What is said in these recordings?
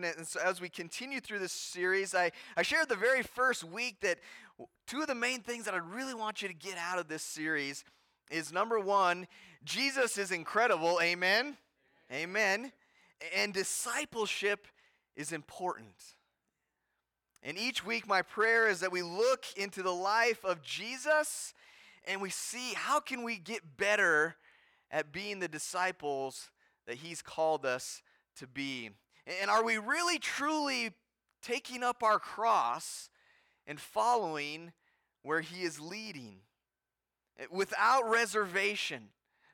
And so as we continue through this series, I, I shared the very first week that two of the main things that I really want you to get out of this series is number one, Jesus is incredible. Amen. Amen. Amen. And discipleship is important. And each week, my prayer is that we look into the life of Jesus and we see how can we get better at being the disciples that he's called us to be. And are we really truly taking up our cross and following where He is leading? Eh, without reservation,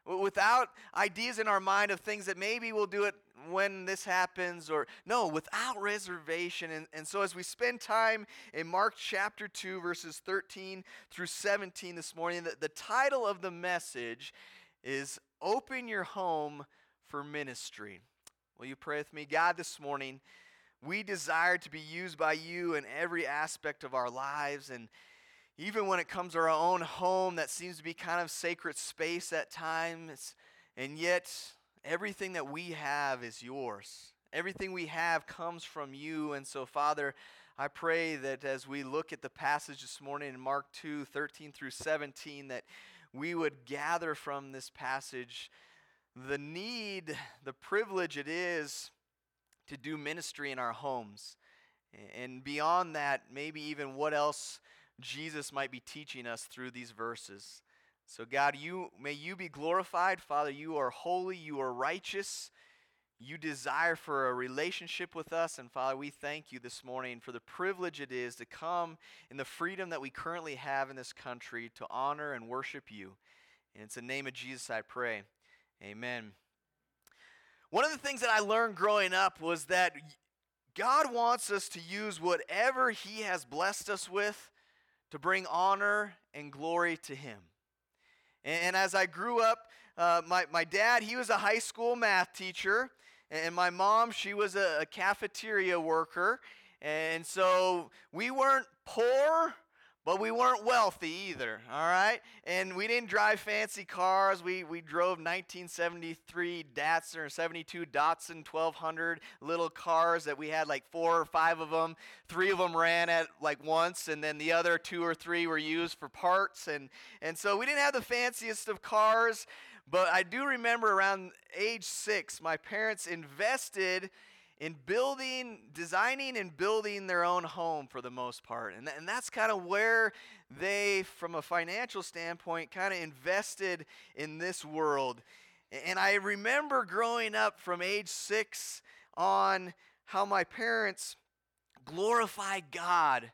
without ideas in our mind of things that maybe we'll do it when this happens, or no, without reservation. And, and so, as we spend time in Mark chapter 2, verses 13 through 17 this morning, the, the title of the message is Open Your Home for Ministry. Will you pray with me? God, this morning, we desire to be used by you in every aspect of our lives. And even when it comes to our own home, that seems to be kind of sacred space at times. And yet, everything that we have is yours. Everything we have comes from you. And so, Father, I pray that as we look at the passage this morning in Mark 2 13 through 17, that we would gather from this passage the need, the privilege it is to do ministry in our homes. And beyond that, maybe even what else Jesus might be teaching us through these verses. So, God, you may you be glorified. Father, you are holy, you are righteous. You desire for a relationship with us. And Father, we thank you this morning for the privilege it is to come in the freedom that we currently have in this country to honor and worship you. And it's the name of Jesus I pray. Amen. One of the things that I learned growing up was that God wants us to use whatever He has blessed us with to bring honor and glory to Him. And, as I grew up, uh, my, my dad, he was a high school math teacher, and my mom, she was a, a cafeteria worker. And so we weren't poor, but we weren't wealthy either, all right? And we didn't drive fancy cars. We, we drove 1973 Datsun or 72 Datsun 1200 little cars that we had like four or five of them. Three of them ran at like once, and then the other two or three were used for parts. And, and so we didn't have the fanciest of cars, but I do remember around age six, my parents invested in building, designing and building their own home for the most part. And, th- and that's kind of where they, from a financial standpoint, kind of invested in this world. And I remember growing up from age six on how my parents glorified God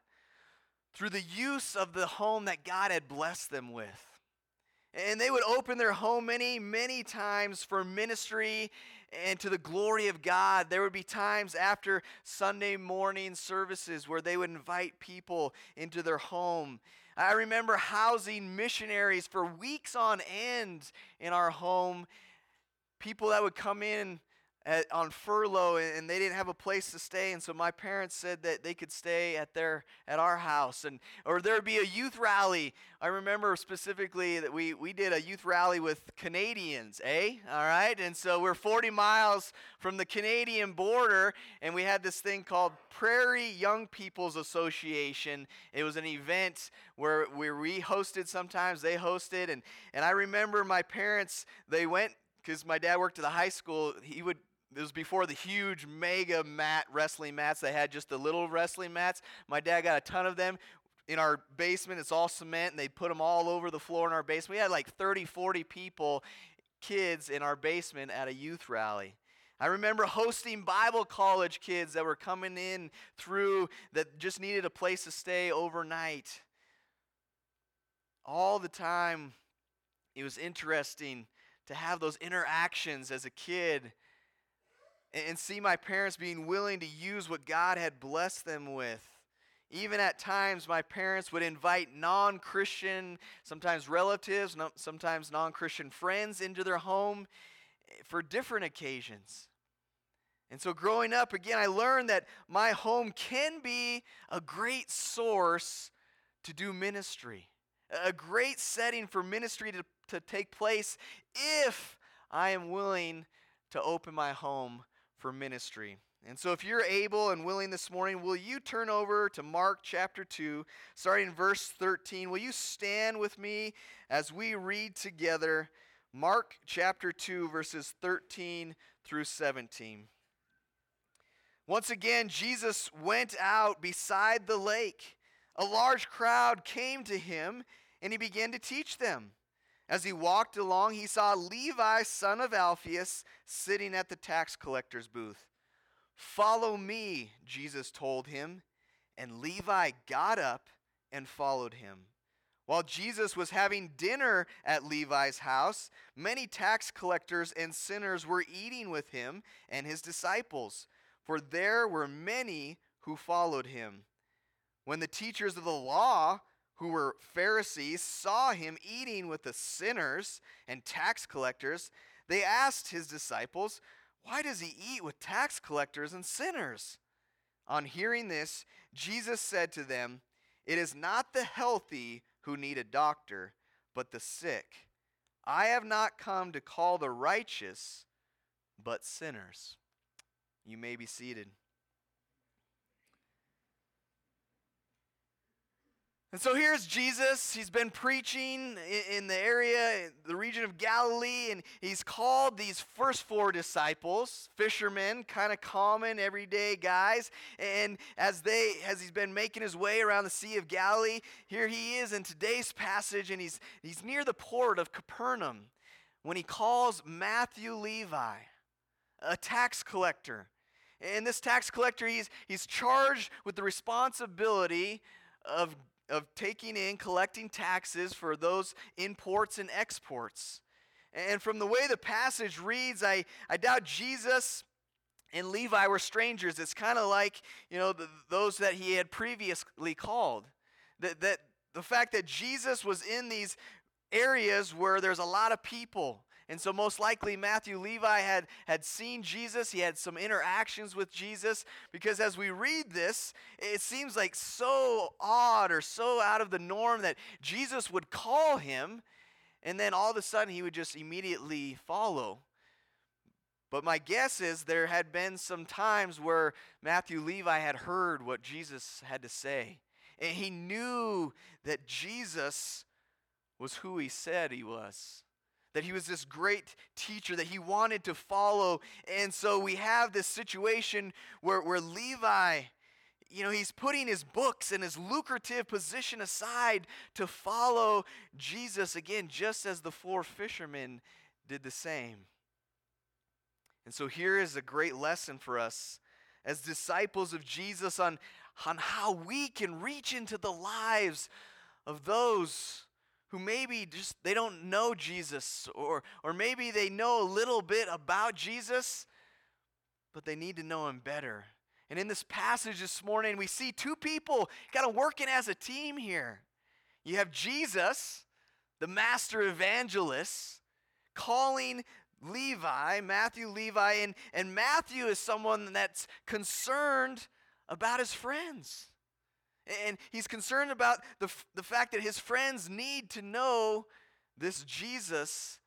through the use of the home that God had blessed them with. And they would open their home many, many times for ministry and to the glory of God. There would be times after Sunday morning services where they would invite people into their home. I remember housing missionaries for weeks on end in our home. People that would come in at, on furlough and they didn't have a place to stay and so my parents said that they could stay at their at our house and or there'd be a youth rally. I remember specifically that we we did a youth rally with canadians eh? All right? And so we're 40 miles from the canadian border and we had this thing called prairie young people's association. It was an event where, where we hosted sometimes they hosted and and i remember my parents they went because my dad worked at the high school he would it was before the huge mega mat wrestling mats. They had just the little wrestling mats. My dad got a ton of them. In our basement, it's all cement, and they put them all over the floor in our basement. We had like 30, 40 people, kids in our basement at a youth rally. I remember hosting Bible college kids that were coming in through that just needed a place to stay overnight. All the time, it was interesting to have those interactions as a kid and see my parents being willing to use what God had blessed them with. Even at times, my parents would invite non Christian, sometimes relatives, sometimes non Christian friends into their home eh, for different occasions. And so, growing up, again, I learned that my home can be a great source to do ministry, a great setting for ministry to, to take place if I am willing to open my home for ministry. And so, if you're able and willing this morning, will you turn over to Mark chapter 2, starting in verse 13? Will you stand with me as we read together Mark chapter 2, verses 13 through 17? Once again, Jesus went out beside the lake. A large crowd came to him, and he began to teach them. As he walked along, he saw Levi, son of Alphaeus, sitting at the tax collector's booth. Follow me, Jesus told him. And Levi got up and followed him. While Jesus was having dinner at Levi's house, many tax collectors and sinners were eating with him and his disciples, for there were many who followed him. When the teachers of the law, who were Pharisees, saw him eating with the sinners and tax collectors, they asked his disciples, why does he eat with tax collectors and sinners? On hearing this, Jesus said to them, It is not the healthy who need a doctor, but the sick. I have not come to call the righteous, but sinners. You may be seated. And so here's Jesus. He's been preaching in the area, the region of Galilee, and he's called these first four disciples, fishermen, kind of common, everyday guys. And as they, as he's been making his way around the Sea of Galilee, here he is in today's passage, and he's he's near the port of Capernaum when he calls Matthew Levi, a tax collector. And this tax collector, he's he's charged with the responsibility of of taking in, collecting taxes for those imports and exports. And from the way the passage reads, I, I doubt Jesus and Levi were strangers. It's kind of like, you know, the, those that he had previously called. That, that the fact that Jesus was in these areas where there's a lot of people and so, most likely, Matthew Levi had, had seen Jesus. He had some interactions with Jesus. Because as we read this, it seems like so odd or so out of the norm that Jesus would call him, and then all of a sudden he would just immediately follow. But my guess is there had been some times where Matthew Levi had heard what Jesus had to say. And he knew that Jesus was who he said he was that he was this great teacher that he wanted to follow. And so we have this situation where, where Levi, you know, he's putting his books and his lucrative position aside to follow Jesus again, just as the four fishermen did the same. And so here is a great lesson for us as disciples of Jesus on, on how we can reach into the lives of those who maybe just they don't know Jesus or or maybe they know a little bit about Jesus but they need to know him better. And in this passage this morning we see two people kind of working as a team here. You have Jesus, the master evangelist, calling Levi, Matthew Levi and and Matthew is someone that's concerned about his friends. And he's concerned about the, the fact that his friends need to know this Jesus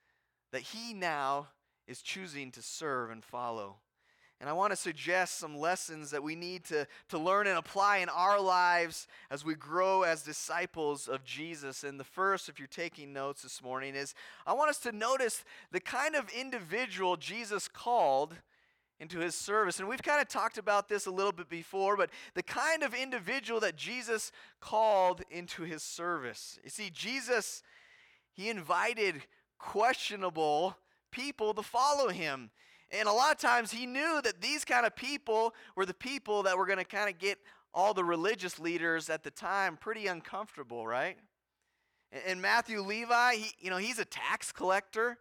that he now is choosing to serve and follow. And I want to suggest some lessons that we need to, to learn and apply in our lives as we grow as disciples of Jesus. And the first, if you're taking notes this morning, is I want us to notice the kind of individual Jesus called into his service. And we've kind of talked about this a little bit before, but the kind of individual that Jesus called into his service. You see, Jesus, he invited questionable people to follow him. And a lot of times he knew that these kind of people were the people that were going to kind of get all the religious leaders at the time pretty uncomfortable, right? And Matthew Levi, he, you know, he's a tax collector,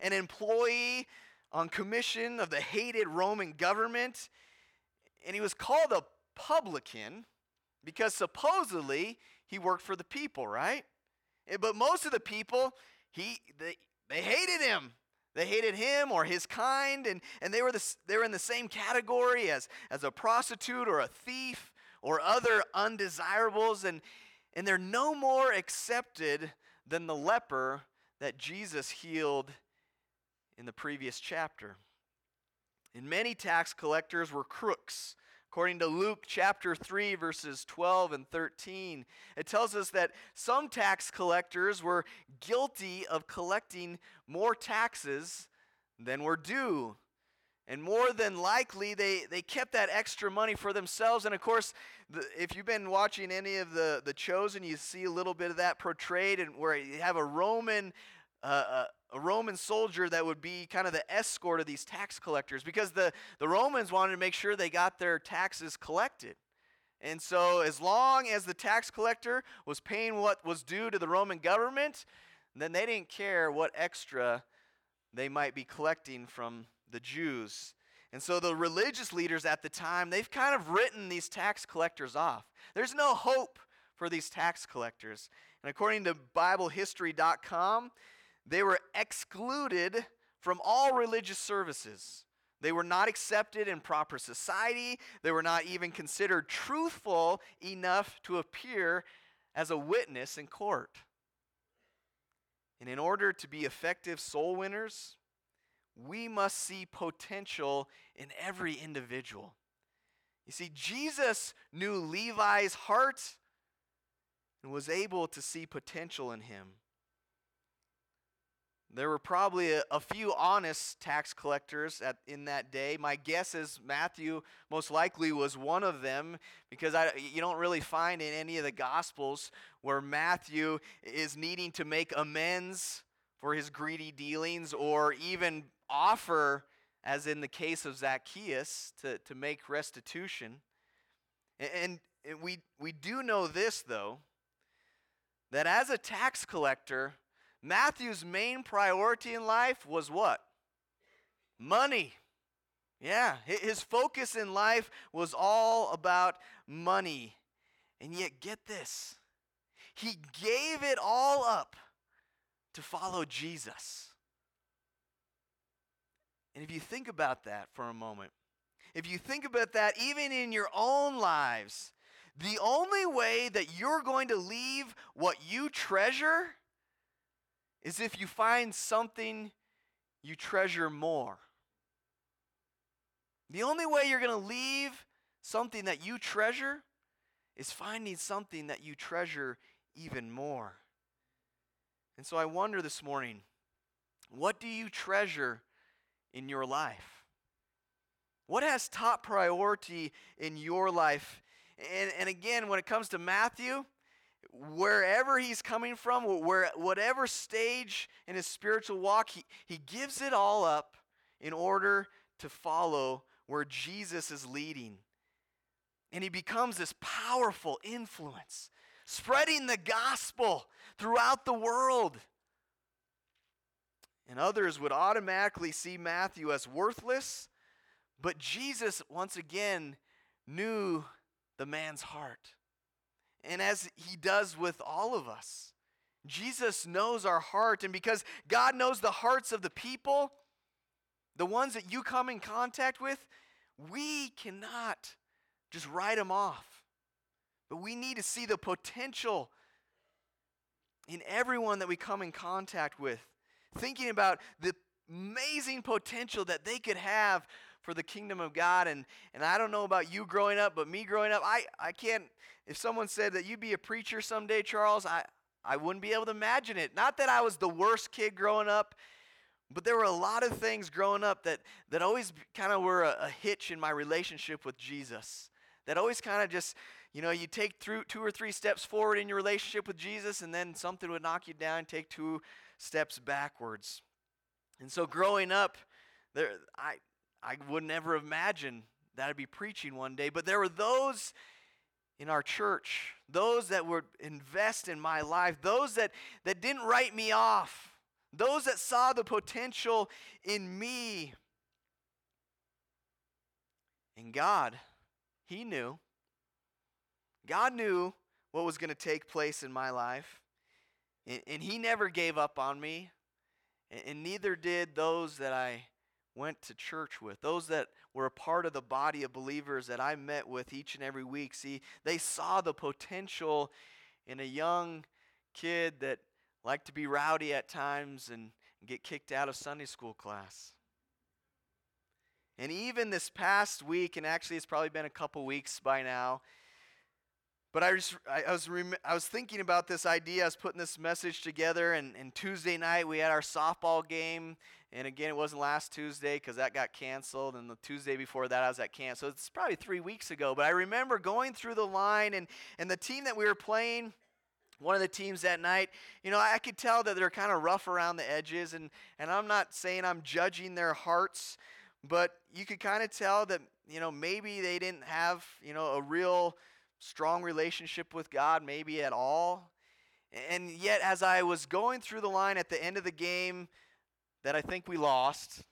an employee on commission of the hated Roman government. And he was called a publican because supposedly he worked for the people, right? But most of the people, he, they, they hated him. They hated him or his kind, and, and they, were the, they were in the same category as, as a prostitute or a thief or other undesirables, and, and they're no more accepted than the leper that Jesus healed in the previous chapter. And many tax collectors were crooks. According to Luke chapter 3, verses 12 and 13, it tells us that some tax collectors were guilty of collecting more taxes than were due. And more than likely, they, they kept that extra money for themselves. And of course, the, if you've been watching any of the, the Chosen, you see a little bit of that portrayed, and where you have a Roman a Roman soldier that would be kind of the escort of these tax collectors because the, the Romans wanted to make sure they got their taxes collected. And so, as long as the tax collector was paying what was due to the Roman government, then they didn't care what extra they might be collecting from the Jews. And so, the religious leaders at the time, they've kind of written these tax collectors off. There's no hope for these tax collectors. And according to BibleHistory.com, they were excluded from all religious services. They were not accepted in proper society. They were not even considered truthful enough to appear as a witness in court. And in order to be effective soul winners, we must see potential in every individual. You see, Jesus knew Levi's heart and was able to see potential in him. There were probably a, a, few honest tax collectors at, in that day. My guess is Matthew most likely was one of them because I, you don't really find in any of the Gospels where Matthew is needing to make amends for his greedy dealings or even offer, as in the case of Zacchaeus, to, to make restitution. And, and we, we do know this, though, that as a tax collector, Matthew's main priority in life was what? Money. Yeah, his focus in life was all about money. And yet, get this he gave it all up to follow Jesus. And if you think about that for a moment, if you think about that even in your own lives, the only way that you're going to leave what you treasure is if you find something you treasure more. The only way you're going to leave something that you treasure is finding something that you treasure even more. And so I wonder this morning what do you treasure in your life? What has top priority in your life? And, and again, when it comes to Matthew, wherever he's coming from, where, whatever stage in his spiritual walk, he, he gives it all up in order to follow where Jesus is leading. And he becomes this powerful influence, spreading the gospel throughout the world. And others would automatically see Matthew as worthless, but Jesus, once again, knew the man's heart. And as he does with all of us, Jesus knows our heart. And because God knows the hearts of the people, the ones that you come in contact with, we cannot just write them off. But we need to see the potential in everyone that we come in contact with. Thinking about the amazing potential that they could have for the kingdom of God. And, and I don't know about you growing up, but me growing up, I, I can't, if someone said that you'd be a preacher someday, Charles, I, I wouldn't be able to imagine it. Not that I was the worst kid growing up, but there were a lot of things growing up that, that always kind of were a, a hitch in my relationship with Jesus. That always kind of just, you know, you take through two or three steps forward in your relationship with Jesus, and then something would knock you down, take two steps backwards. And so growing up, there, I, I would never imagine that I'd be preaching one day. But there were those in our church, those that would invest in my life, those that, that didn't write me off, those that saw the potential in me. And God, He knew. God knew what was going to take place in my life. And, and He never gave up on me. And, and neither did those that I went to church with, those that were a part of the body of believers that I met with each and every week. See, they saw the potential in a young kid that liked to be rowdy at times and get kicked out of Sunday school class. And even this past week, and actually it's probably been a couple weeks by now, but I, just, I, was rem- I was thinking about this idea. I was putting this message together, and, and Tuesday night we had our softball game. And again, it wasn't last Tuesday because that got canceled, and the Tuesday before that I was at camp. So it's probably three weeks ago. But I remember going through the line, and, and the team that we were playing, one of the teams that night, you know, I could tell that they're kind of rough around the edges, and, and I'm not saying I'm judging their hearts, but you could kind of tell that, you know, maybe they didn't have, you know, a real strong relationship with God, maybe at all. And yet, as I was going through the line at the end of the game, that I think we lost,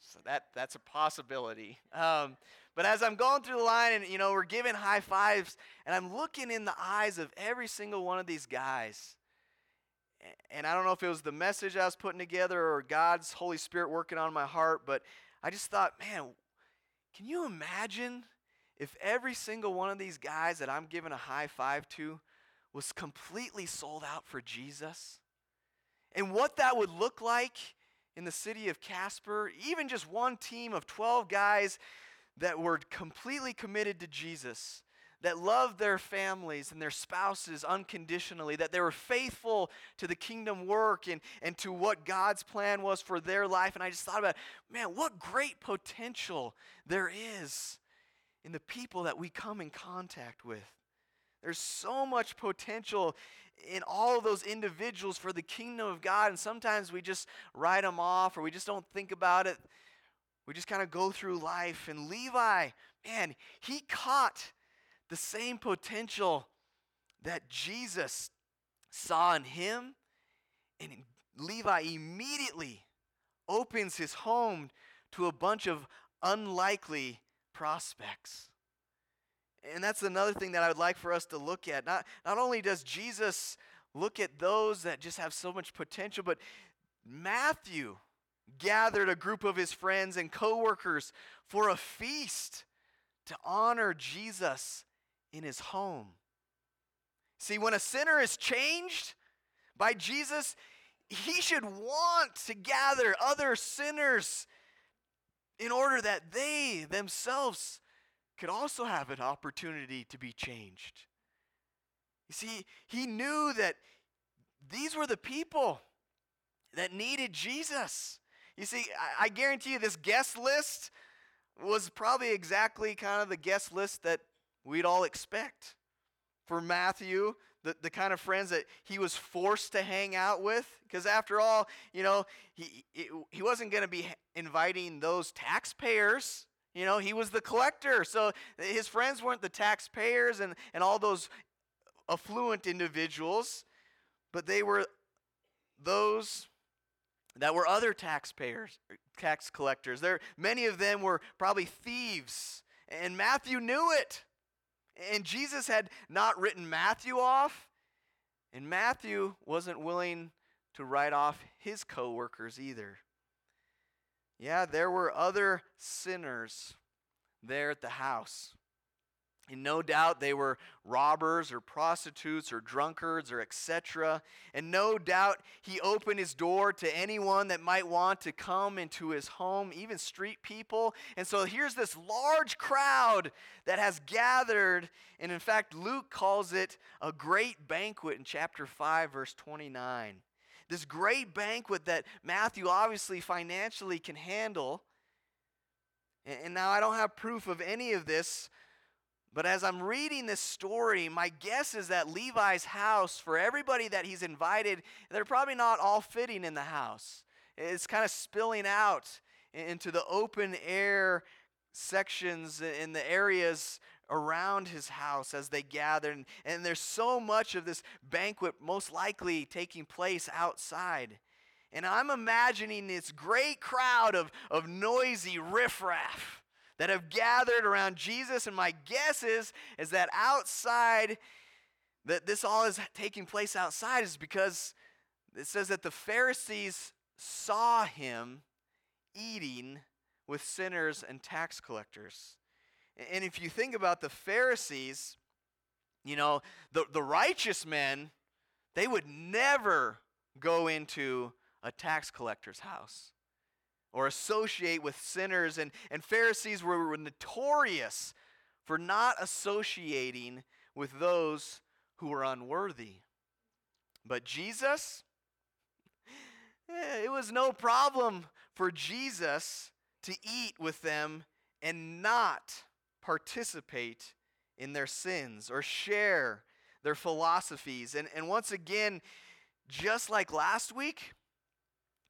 so that that's a possibility. Um, but as I'm going through the line, and you know, we're giving high fives, and I'm looking in the eyes of every single one of these guys. And I don't know if it was the message I was putting together or God's Holy Spirit working on my heart, but I just thought, man, can you imagine if every single one of these guys that I'm giving a high five to was completely sold out for Jesus? And what that would look like in the city of Casper, even just one team of 12 guys that were completely committed to Jesus, that loved their families and their spouses unconditionally, that they were faithful to the kingdom work and, and to what God's plan was for their life. And I just thought about, man, what great potential there is in the people that we come in contact with. There's so much potential in all of those individuals for the kingdom of God, and sometimes we just write them off or we just don't think about it. We just kind of go through life. And Levi, man, he caught the same potential that Jesus saw in him. And Levi immediately opens his home to a bunch of unlikely prospects. And that's another thing that I would like for us to look at. Not, not only does Jesus look at those that just have so much potential, but Matthew gathered a group of his friends and coworkers for a feast to honor Jesus in his home. See, when a sinner is changed by Jesus, he should want to gather other sinners in order that they themselves could also have an opportunity to be changed. You see, he knew that these were the people that needed Jesus. You see, I, I guarantee you this guest list was probably exactly kind of the guest list that we'd all expect. For Matthew, the, the kind of friends that he was forced to hang out with. Because after all, you know, he, he wasn't going to be inviting those taxpayers. You know, he was the collector. So his friends weren't the taxpayers and, and all those affluent individuals, but they were those that were other taxpayers, tax collectors. There, many of them were probably thieves. And Matthew knew it. And Jesus had not written Matthew off, and Matthew wasn't willing to write off his coworkers either. Yeah, there were other sinners there at the house. And no doubt they were robbers or prostitutes or drunkards or etc. And no doubt he opened his door to anyone that might want to come into his home, even street people. And so here's this large crowd that has gathered. And in fact, Luke calls it a great banquet in chapter 5, verse 29. This great banquet that Matthew obviously financially can handle. And now I don't have proof of any of this but as I'm reading this story, my guess is that Levi's house, for everybody that he's invited, they're probably not all fitting in the house. It's kind of spilling out into the open air sections in the areas around his house as they gather. And, there's so much of this banquet most likely taking place outside. And I'm imagining this great crowd of, of noisy riffraff that have gathered around Jesus. And my guess is, is that outside, that this all is taking place outside is because it says that the Pharisees saw him eating with sinners and tax collectors. And if you think about the Pharisees, you know, the, the righteous men, they would never go into a tax collector's house. Or associate with sinners. And, and Pharisees were, notorious for not associating with those who were unworthy. But Jesus, eh, it was no problem for Jesus to eat with them and not participate in their sins or share their philosophies. And, and once again, just like last week,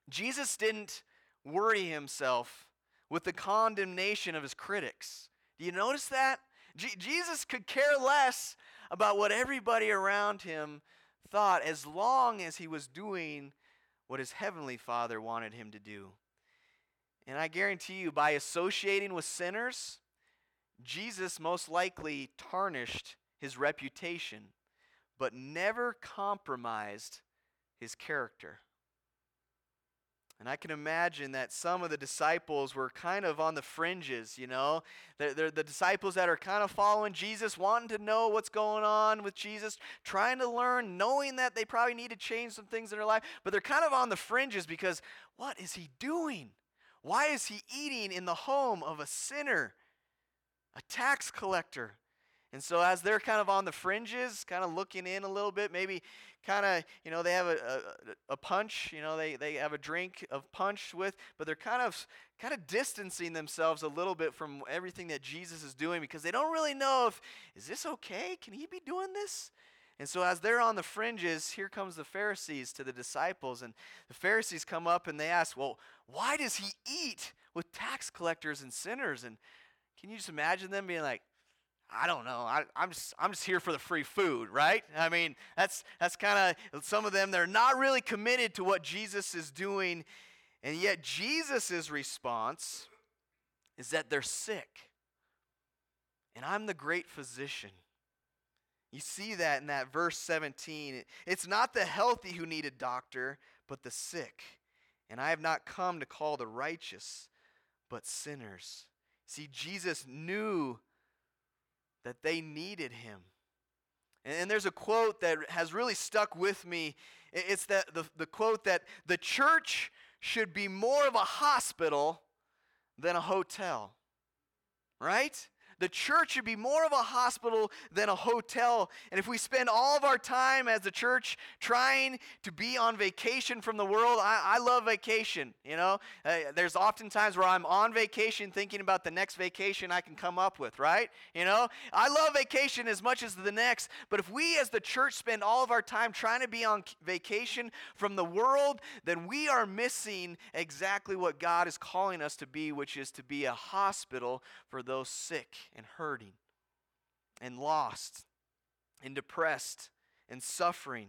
Jesus didn't worry himself with the condemnation of his critics. Do you notice that? Jesus could care less about what everybody around him thought as long as he was doing what his heavenly Father wanted him to do. And I guarantee you, by associating with sinners, Jesus most likely tarnished his reputation, but never compromised his character. And I can imagine that some of the disciples were kind of on the fringes, you know. They're, they're, the disciples that are kind of following Jesus, wanting to know what's going on with Jesus, trying to learn, knowing that they probably need to change some things in their life, but they're kind of on the fringes because what is he doing? Why is he eating in the home of a sinner, a tax collector? And so, as they're kind of on the fringes, kind of looking in a little bit, maybe kind of, you know, they have a, a, a, punch, you know, they, they have a drink of punch with, but they're kind of kind of distancing themselves a little bit from everything that Jesus is doing because they don't really know if, is this okay? Can he be doing this? And so, as they're on the fringes, here comes the Pharisees to the disciples. And the Pharisees come up and they ask, Well, why does he eat with tax collectors and sinners? And can you just imagine them being like, I don't know. I, am just I'm just here for the free food, right? I mean, that's that's kind of some of them. They're not really committed to what Jesus is doing, and yet Jesus' response is that they're sick, and I'm the great physician. You see that in that verse 17. It's not the healthy who need a doctor, but the sick. And I have not come to call the righteous, but sinners. See, Jesus knew that they needed him. And, there's a quote that has really stuck with me. It's that the, the quote that the church should be more of a hospital than a hotel. Right? The church should be more of a hospital than a hotel. And if we spend all of our time as a church trying to be on vacation from the world, I, I love vacation. You know, uh, there's often times where I'm on vacation thinking about the next vacation I can come up with, right? You know, I love vacation as much as the next. But if we as the church spend all of our time trying to be on vacation from the world, then we are missing exactly what God is calling us to be, which is to be a hospital for those sick and hurting and lost and depressed and suffering.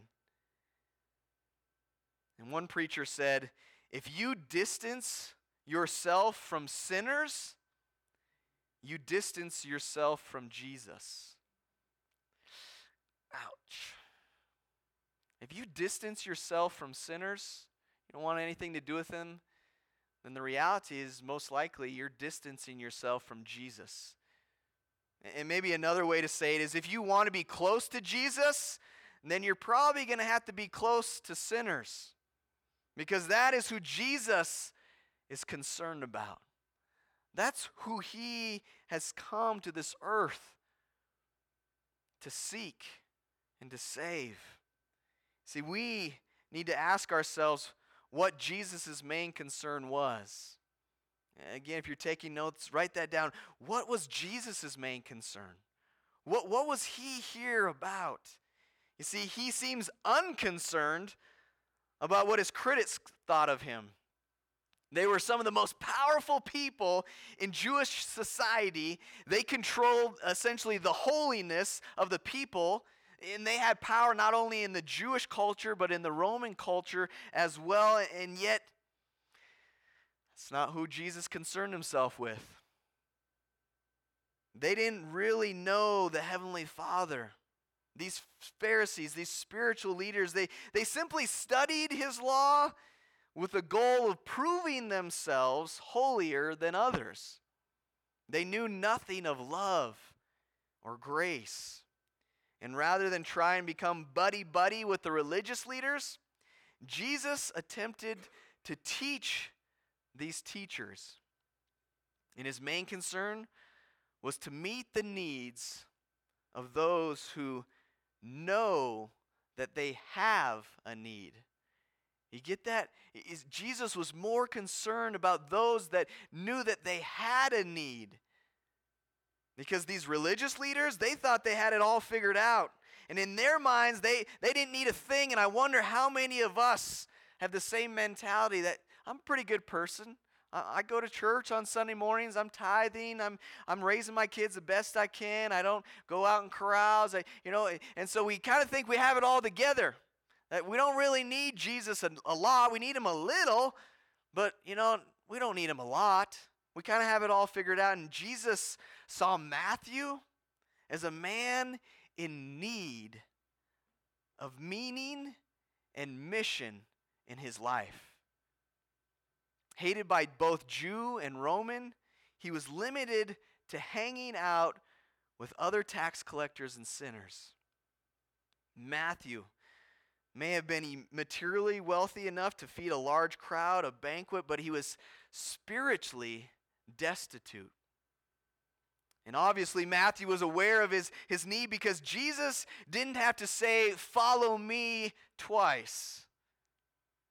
And one preacher said, if you distance yourself from sinners, you distance yourself from Jesus. Ouch. If you distance yourself from sinners, you don't want anything to do with them, then the reality is most likely you're distancing yourself from Jesus. And maybe another way to say it is if you want to be close to Jesus, then you're probably going to have to be close to sinners. Because that is who Jesus is concerned about. That's who he has come to this earth to seek and to save. See, we need to ask ourselves what Jesus' main concern was. Again, if you're taking notes, write that down. What was Jesus' main concern? What, what was he here about? You see, he seems unconcerned about what his critics thought of him. They were some of the most powerful people in Jewish society. They controlled essentially the holiness of the people, and they had power not only in the Jewish culture, but in the Roman culture as well. And yet, it's not who Jesus concerned himself with. They didn't really know the Heavenly Father. These Pharisees, these spiritual leaders, they, they simply studied his law with the goal of proving themselves holier than others. They knew nothing of love or grace. And rather than try and become buddy buddy with the religious leaders, Jesus attempted to teach these teachers. And his main concern was to meet the needs of those who know that they have a need. You get that? Is Jesus was more concerned about those that knew that they had a need. Because these religious leaders, they thought they had it all figured out. And in their minds, they, they didn't need a thing. And I wonder how many of us have the same mentality that I'm a pretty good person. I, go to church on Sunday mornings. I'm tithing. I'm, I'm raising my kids the best I can. I don't go out and carouse. I, you know, and so we kind of think we have it all together. That we don't really need Jesus a, a lot. We need him a little, but you know, we don't need him a lot. We kind of have it all figured out. And Jesus saw Matthew as a man in need of meaning and mission in his life. Hated by both Jew and Roman, he was limited to hanging out with other tax collectors and sinners. Matthew may have been materially wealthy enough to feed a large crowd, a banquet, but he was spiritually destitute. And obviously, Matthew was aware of his, his need because Jesus didn't have to say, Follow me twice.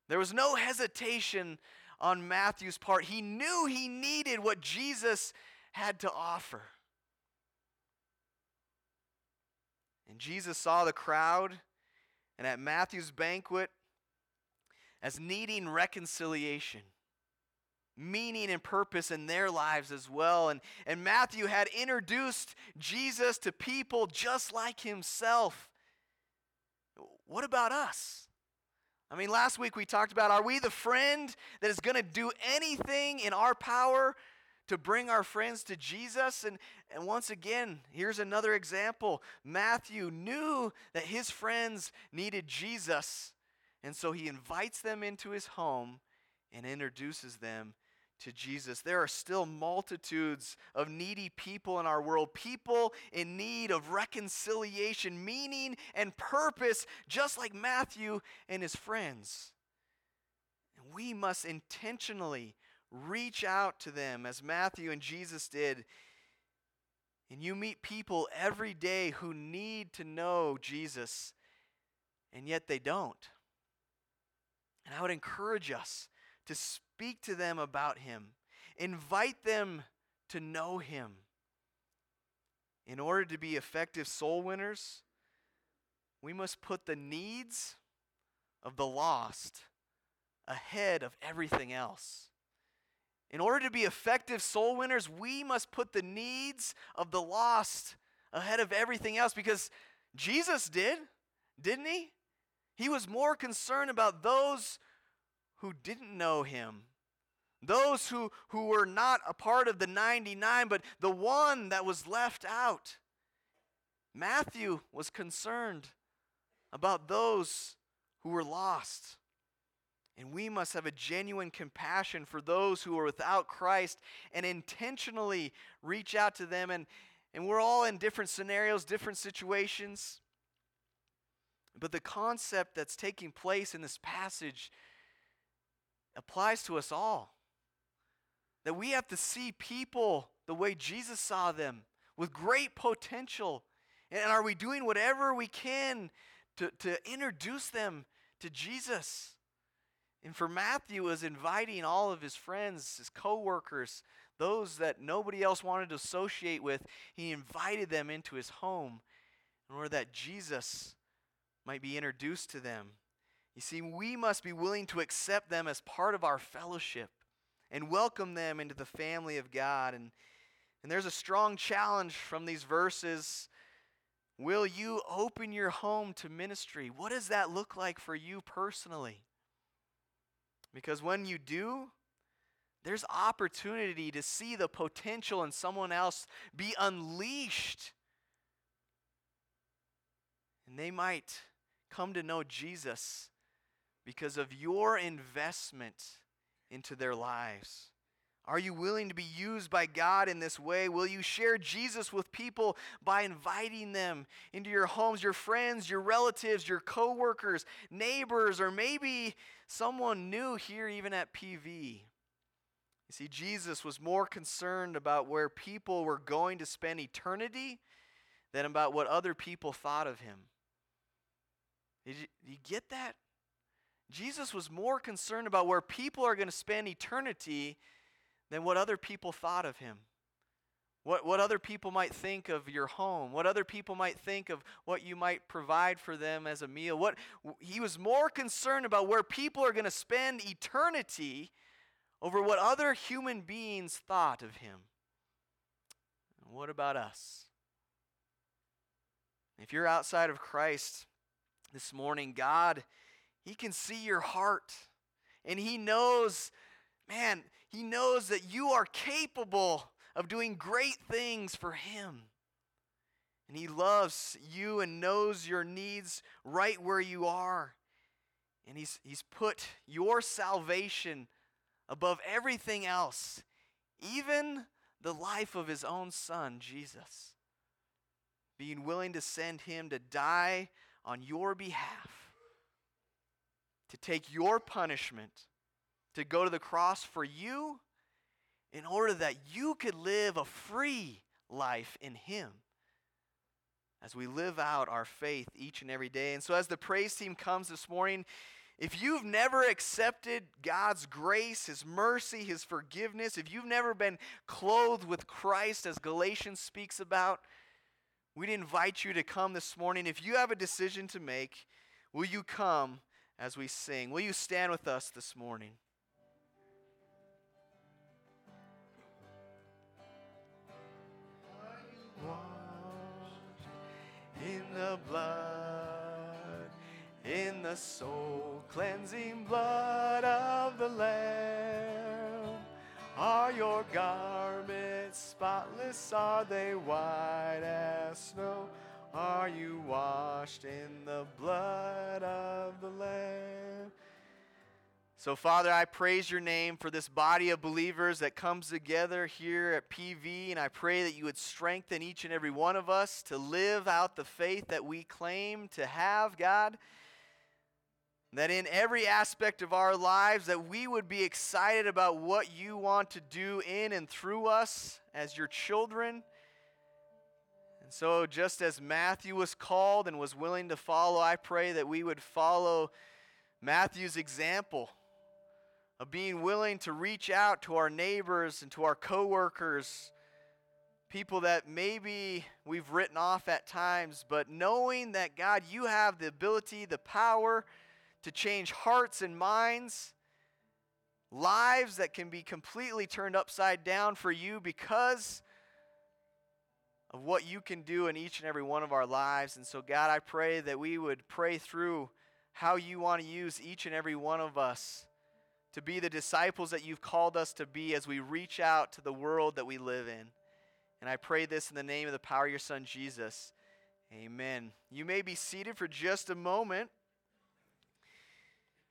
There was no hesitation on Matthew's part. He knew he needed what Jesus had to offer. And Jesus saw the crowd and at Matthew's banquet as needing reconciliation, meaning and purpose in their lives as well. And, and Matthew had introduced Jesus to people just like himself. What about us? I mean, last week we talked about are we the friend that is going to do anything in our power to bring our friends to Jesus. And, and once again, here's another example. Matthew knew that his friends needed Jesus, and so he invites them into his home and introduces them to Jesus. There are still multitudes of needy people in our world, people in need of reconciliation, meaning, and purpose, just like Matthew and his friends. And we must intentionally Reach out to them as Matthew and Jesus did. And you meet people every day who need to know Jesus, and yet they don't. And I would encourage us to speak to them about Him, invite them to know Him. In order to be effective soul winners, we must put the needs of the lost ahead of everything else. In order to be effective soul winners, we must put the needs of the lost ahead of everything else because Jesus did, didn't he? He was more concerned about those who didn't know him, those who, who were not a part of the 99, but the one that was left out. Matthew was concerned about those who were lost. And we must have a genuine compassion for those who are without Christ and intentionally reach out to them. And, and we're all in different scenarios, different situations. But the concept that's taking place in this passage applies to us all. That we have to see people the way Jesus saw them with great potential. And are we doing whatever we can to, to introduce them to Jesus? And for Matthew was inviting all of his friends, his coworkers, those that nobody else wanted to associate with, he invited them into his home in order that Jesus might be introduced to them. You see, we must be willing to accept them as part of our fellowship and welcome them into the family of God. And, and there's a strong challenge from these verses. Will you open your home to ministry? What does that look like for you personally? Because when you do, there's opportunity to see the potential in someone else be unleashed. And they might come to know Jesus because of your investment into their lives. Are you willing to be used by God in this way? Will you share Jesus with people by inviting them into your homes, your friends, your relatives, your coworkers, neighbors, or maybe someone new here even at PV? You see, Jesus was more concerned about where people were going to spend eternity than about what other people thought of him. Did you, did you get that? Jesus was more concerned about where people are going to spend eternity than what other people thought of him. What, what other people might think of your home, what other people might think of what you might provide for them as a meal. What, he was more concerned about where people are going to spend eternity over what other human beings thought of him. What about us? If you're outside of Christ this morning, God, He can see your heart. And He knows, man, He knows that you are capable of doing great things for Him. And He loves you and knows your needs right where you are. And He's, he's put your salvation above everything else, even the life of His own Son, Jesus. Being willing to send Him to die on your behalf, to take your punishment, to go to the cross for you in order that you could live a free life in Him as we live out our faith each and every day. And so, as the praise team comes this morning, if you've never accepted God's grace, His mercy, His forgiveness, if you've never been clothed with Christ, as Galatians speaks about, we'd invite you to come this morning. If you have a decision to make, will you come as we sing? Will you stand with us this morning? in the blood, in the soul cleansing blood of the Lamb. Are your garments spotless? Are they white as snow? Are you washed in the blood of the Lamb? So, Father, I praise your name for this body of believers that comes together here at PV, and I pray that you would strengthen each and every one of us to live out the faith that we claim to have, God. That in every aspect of our lives that we would be excited about what you want to do in and through us as your children. And so just as Matthew was called and was willing to follow, I pray that we would follow Matthew's example of being willing to reach out to our neighbors and to our coworkers, people that maybe we've written off at times, but knowing that God, you have the ability, the power to change hearts and minds, lives that can be completely turned upside down for you because of what you can do in each and every one of our lives. And so, God, I pray that we would pray through how you want to use each and every one of us to be the disciples that you've called us to be as we reach out to the world that we live in. And I pray this in the name of the power of your Son, Jesus. Amen. You may be seated for just a moment.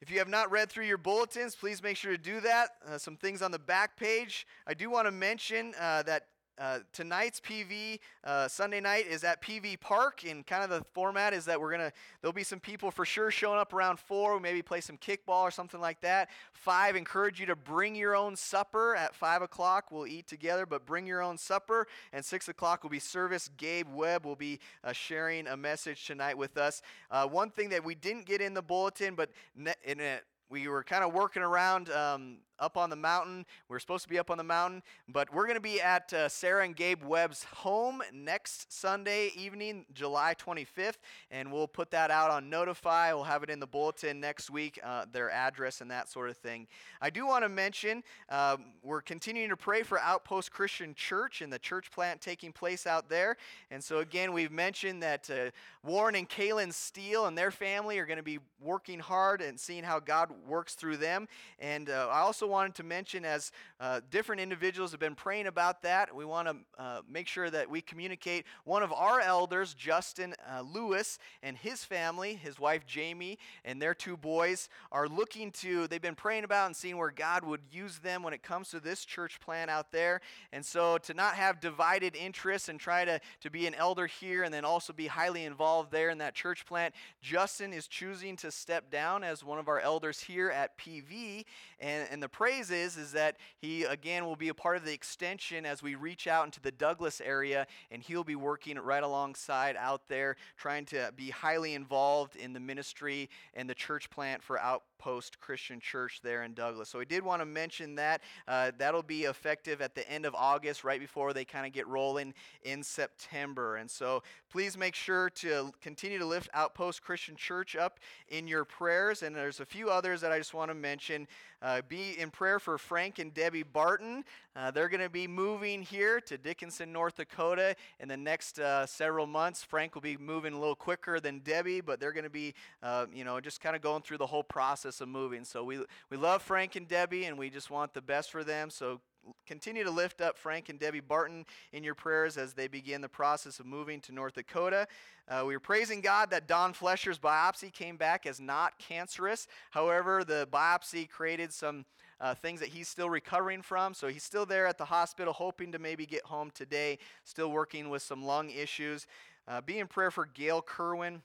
If you have not read through your bulletins, please make sure to do that. Uh, some things on the back page. I do want to mention uh, that uh, tonight's PV uh, Sunday night is at PV Park, and kind of the format is that we're gonna there'll be some people for sure showing up around four. maybe play some kickball or something like that. Five, encourage you to bring your own supper at five o'clock. We'll eat together, but bring your own supper. And six o'clock will be service. Gabe Webb will be uh, sharing a message tonight with us. Uh, one thing that we didn't get in the bulletin, but ne- in a, we were kind of working around um, up on the mountain. We're supposed to be up on the mountain, but we're going to be at uh, Sarah and Gabe Webb's home next Sunday evening, July 25th, and we'll put that out on Notify. We'll have it in the bulletin next week, uh, their address and that sort of thing. I do want to mention um, we're continuing to pray for Outpost Christian Church and the church plant taking place out there. And so, again, we've mentioned that uh, Warren and Kaylin Steele and their family are going to be working hard and seeing how God works through them. And uh, I also wanted to mention, as uh, different individuals have been praying about that, we want to uh, make sure that we communicate. One of our elders, Justin uh, Lewis, and his family, his wife Jamie, and their two boys, are looking to, they've been praying about and seeing where God would use them when it comes to this church plan out there. And so to not have divided interests and try to, to be an elder here and then also be highly involved there in that church plant, Justin is choosing to step down as one of our elders here at PV. And, and the praise is, is that he, again, will be a part of the extension as we reach out into the Douglas area, and he'll be working right alongside out there, trying to be highly involved in the ministry and the church plant for Outpost Christian Church there in Douglas. So I did want to mention that. Uh, that'll be effective at the end of August, right before they kind of get rolling in September. And so please make sure to continue to lift Outpost Christian Church up in your prayers. And there's a few others that I just want to mention. Uh, be in prayer for Frank and Debbie Barton. Uh, they're going to be moving here to Dickinson, North Dakota in the next uh, several months. Frank will be moving a little quicker than Debbie, but they're going to be, uh, you know, just kind of going through the whole process of moving. So we, we love Frank and Debbie, and we just want the best for them. So continue to lift up Frank and Debbie Barton in your prayers as they begin the process of moving to North Dakota. Uh, we are praising God that Don Flesher's biopsy came back as not cancerous. However, the biopsy created some uh, things that he's still recovering from. So he's still there at the hospital, hoping to maybe get home today, still working with some lung issues. Uh, be in prayer for Gail Kerwin.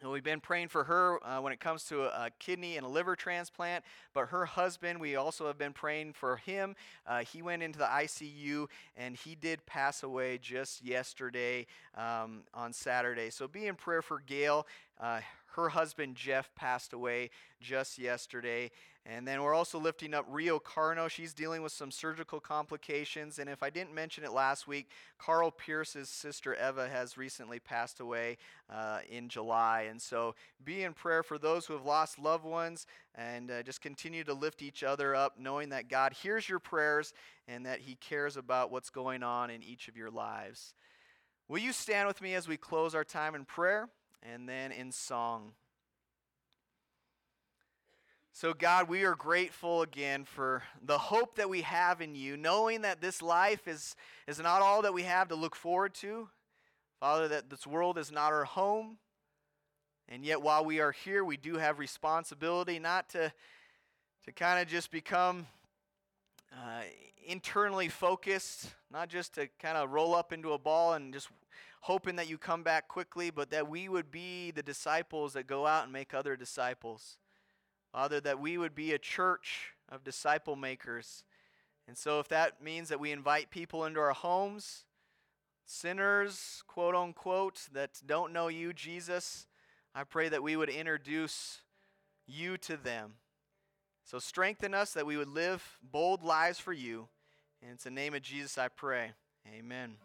And we've been praying for her uh, when it comes to a, a, kidney and a liver transplant. But her husband, we also have been praying for him. Uh, he went into the ICU and he did pass away just yesterday um, on Saturday. So be in prayer for Gail. Uh, her husband, Jeff, passed away just yesterday. And then we're also lifting up Rio Carno. She's dealing with some surgical complications. And if I didn't mention it last week, Carl Pierce's sister Eva has recently passed away uh, in July. And so be in prayer for those who have lost loved ones and uh, just continue to lift each other up, knowing that God hears your prayers and that He cares about what's going on in each of your lives. Will you stand with me as we close our time in prayer and then in song? So, God, we are grateful again for the hope that we have in you, knowing that this life is, is not all that we have to look forward to. Father, that this world is not our home. And yet, while we are here, we do have responsibility not to, to kind of just become uh, internally focused, not just to kind of roll up into a ball and just hoping that you come back quickly, but that we would be the disciples that go out and make other disciples. Father, that we would be a church of disciple makers. And so, if that means that we invite people into our homes, sinners, quote unquote, that don't know you, Jesus, I pray that we would introduce you to them. So strengthen us that we would live bold lives for you. And it's the name of Jesus I pray. Amen.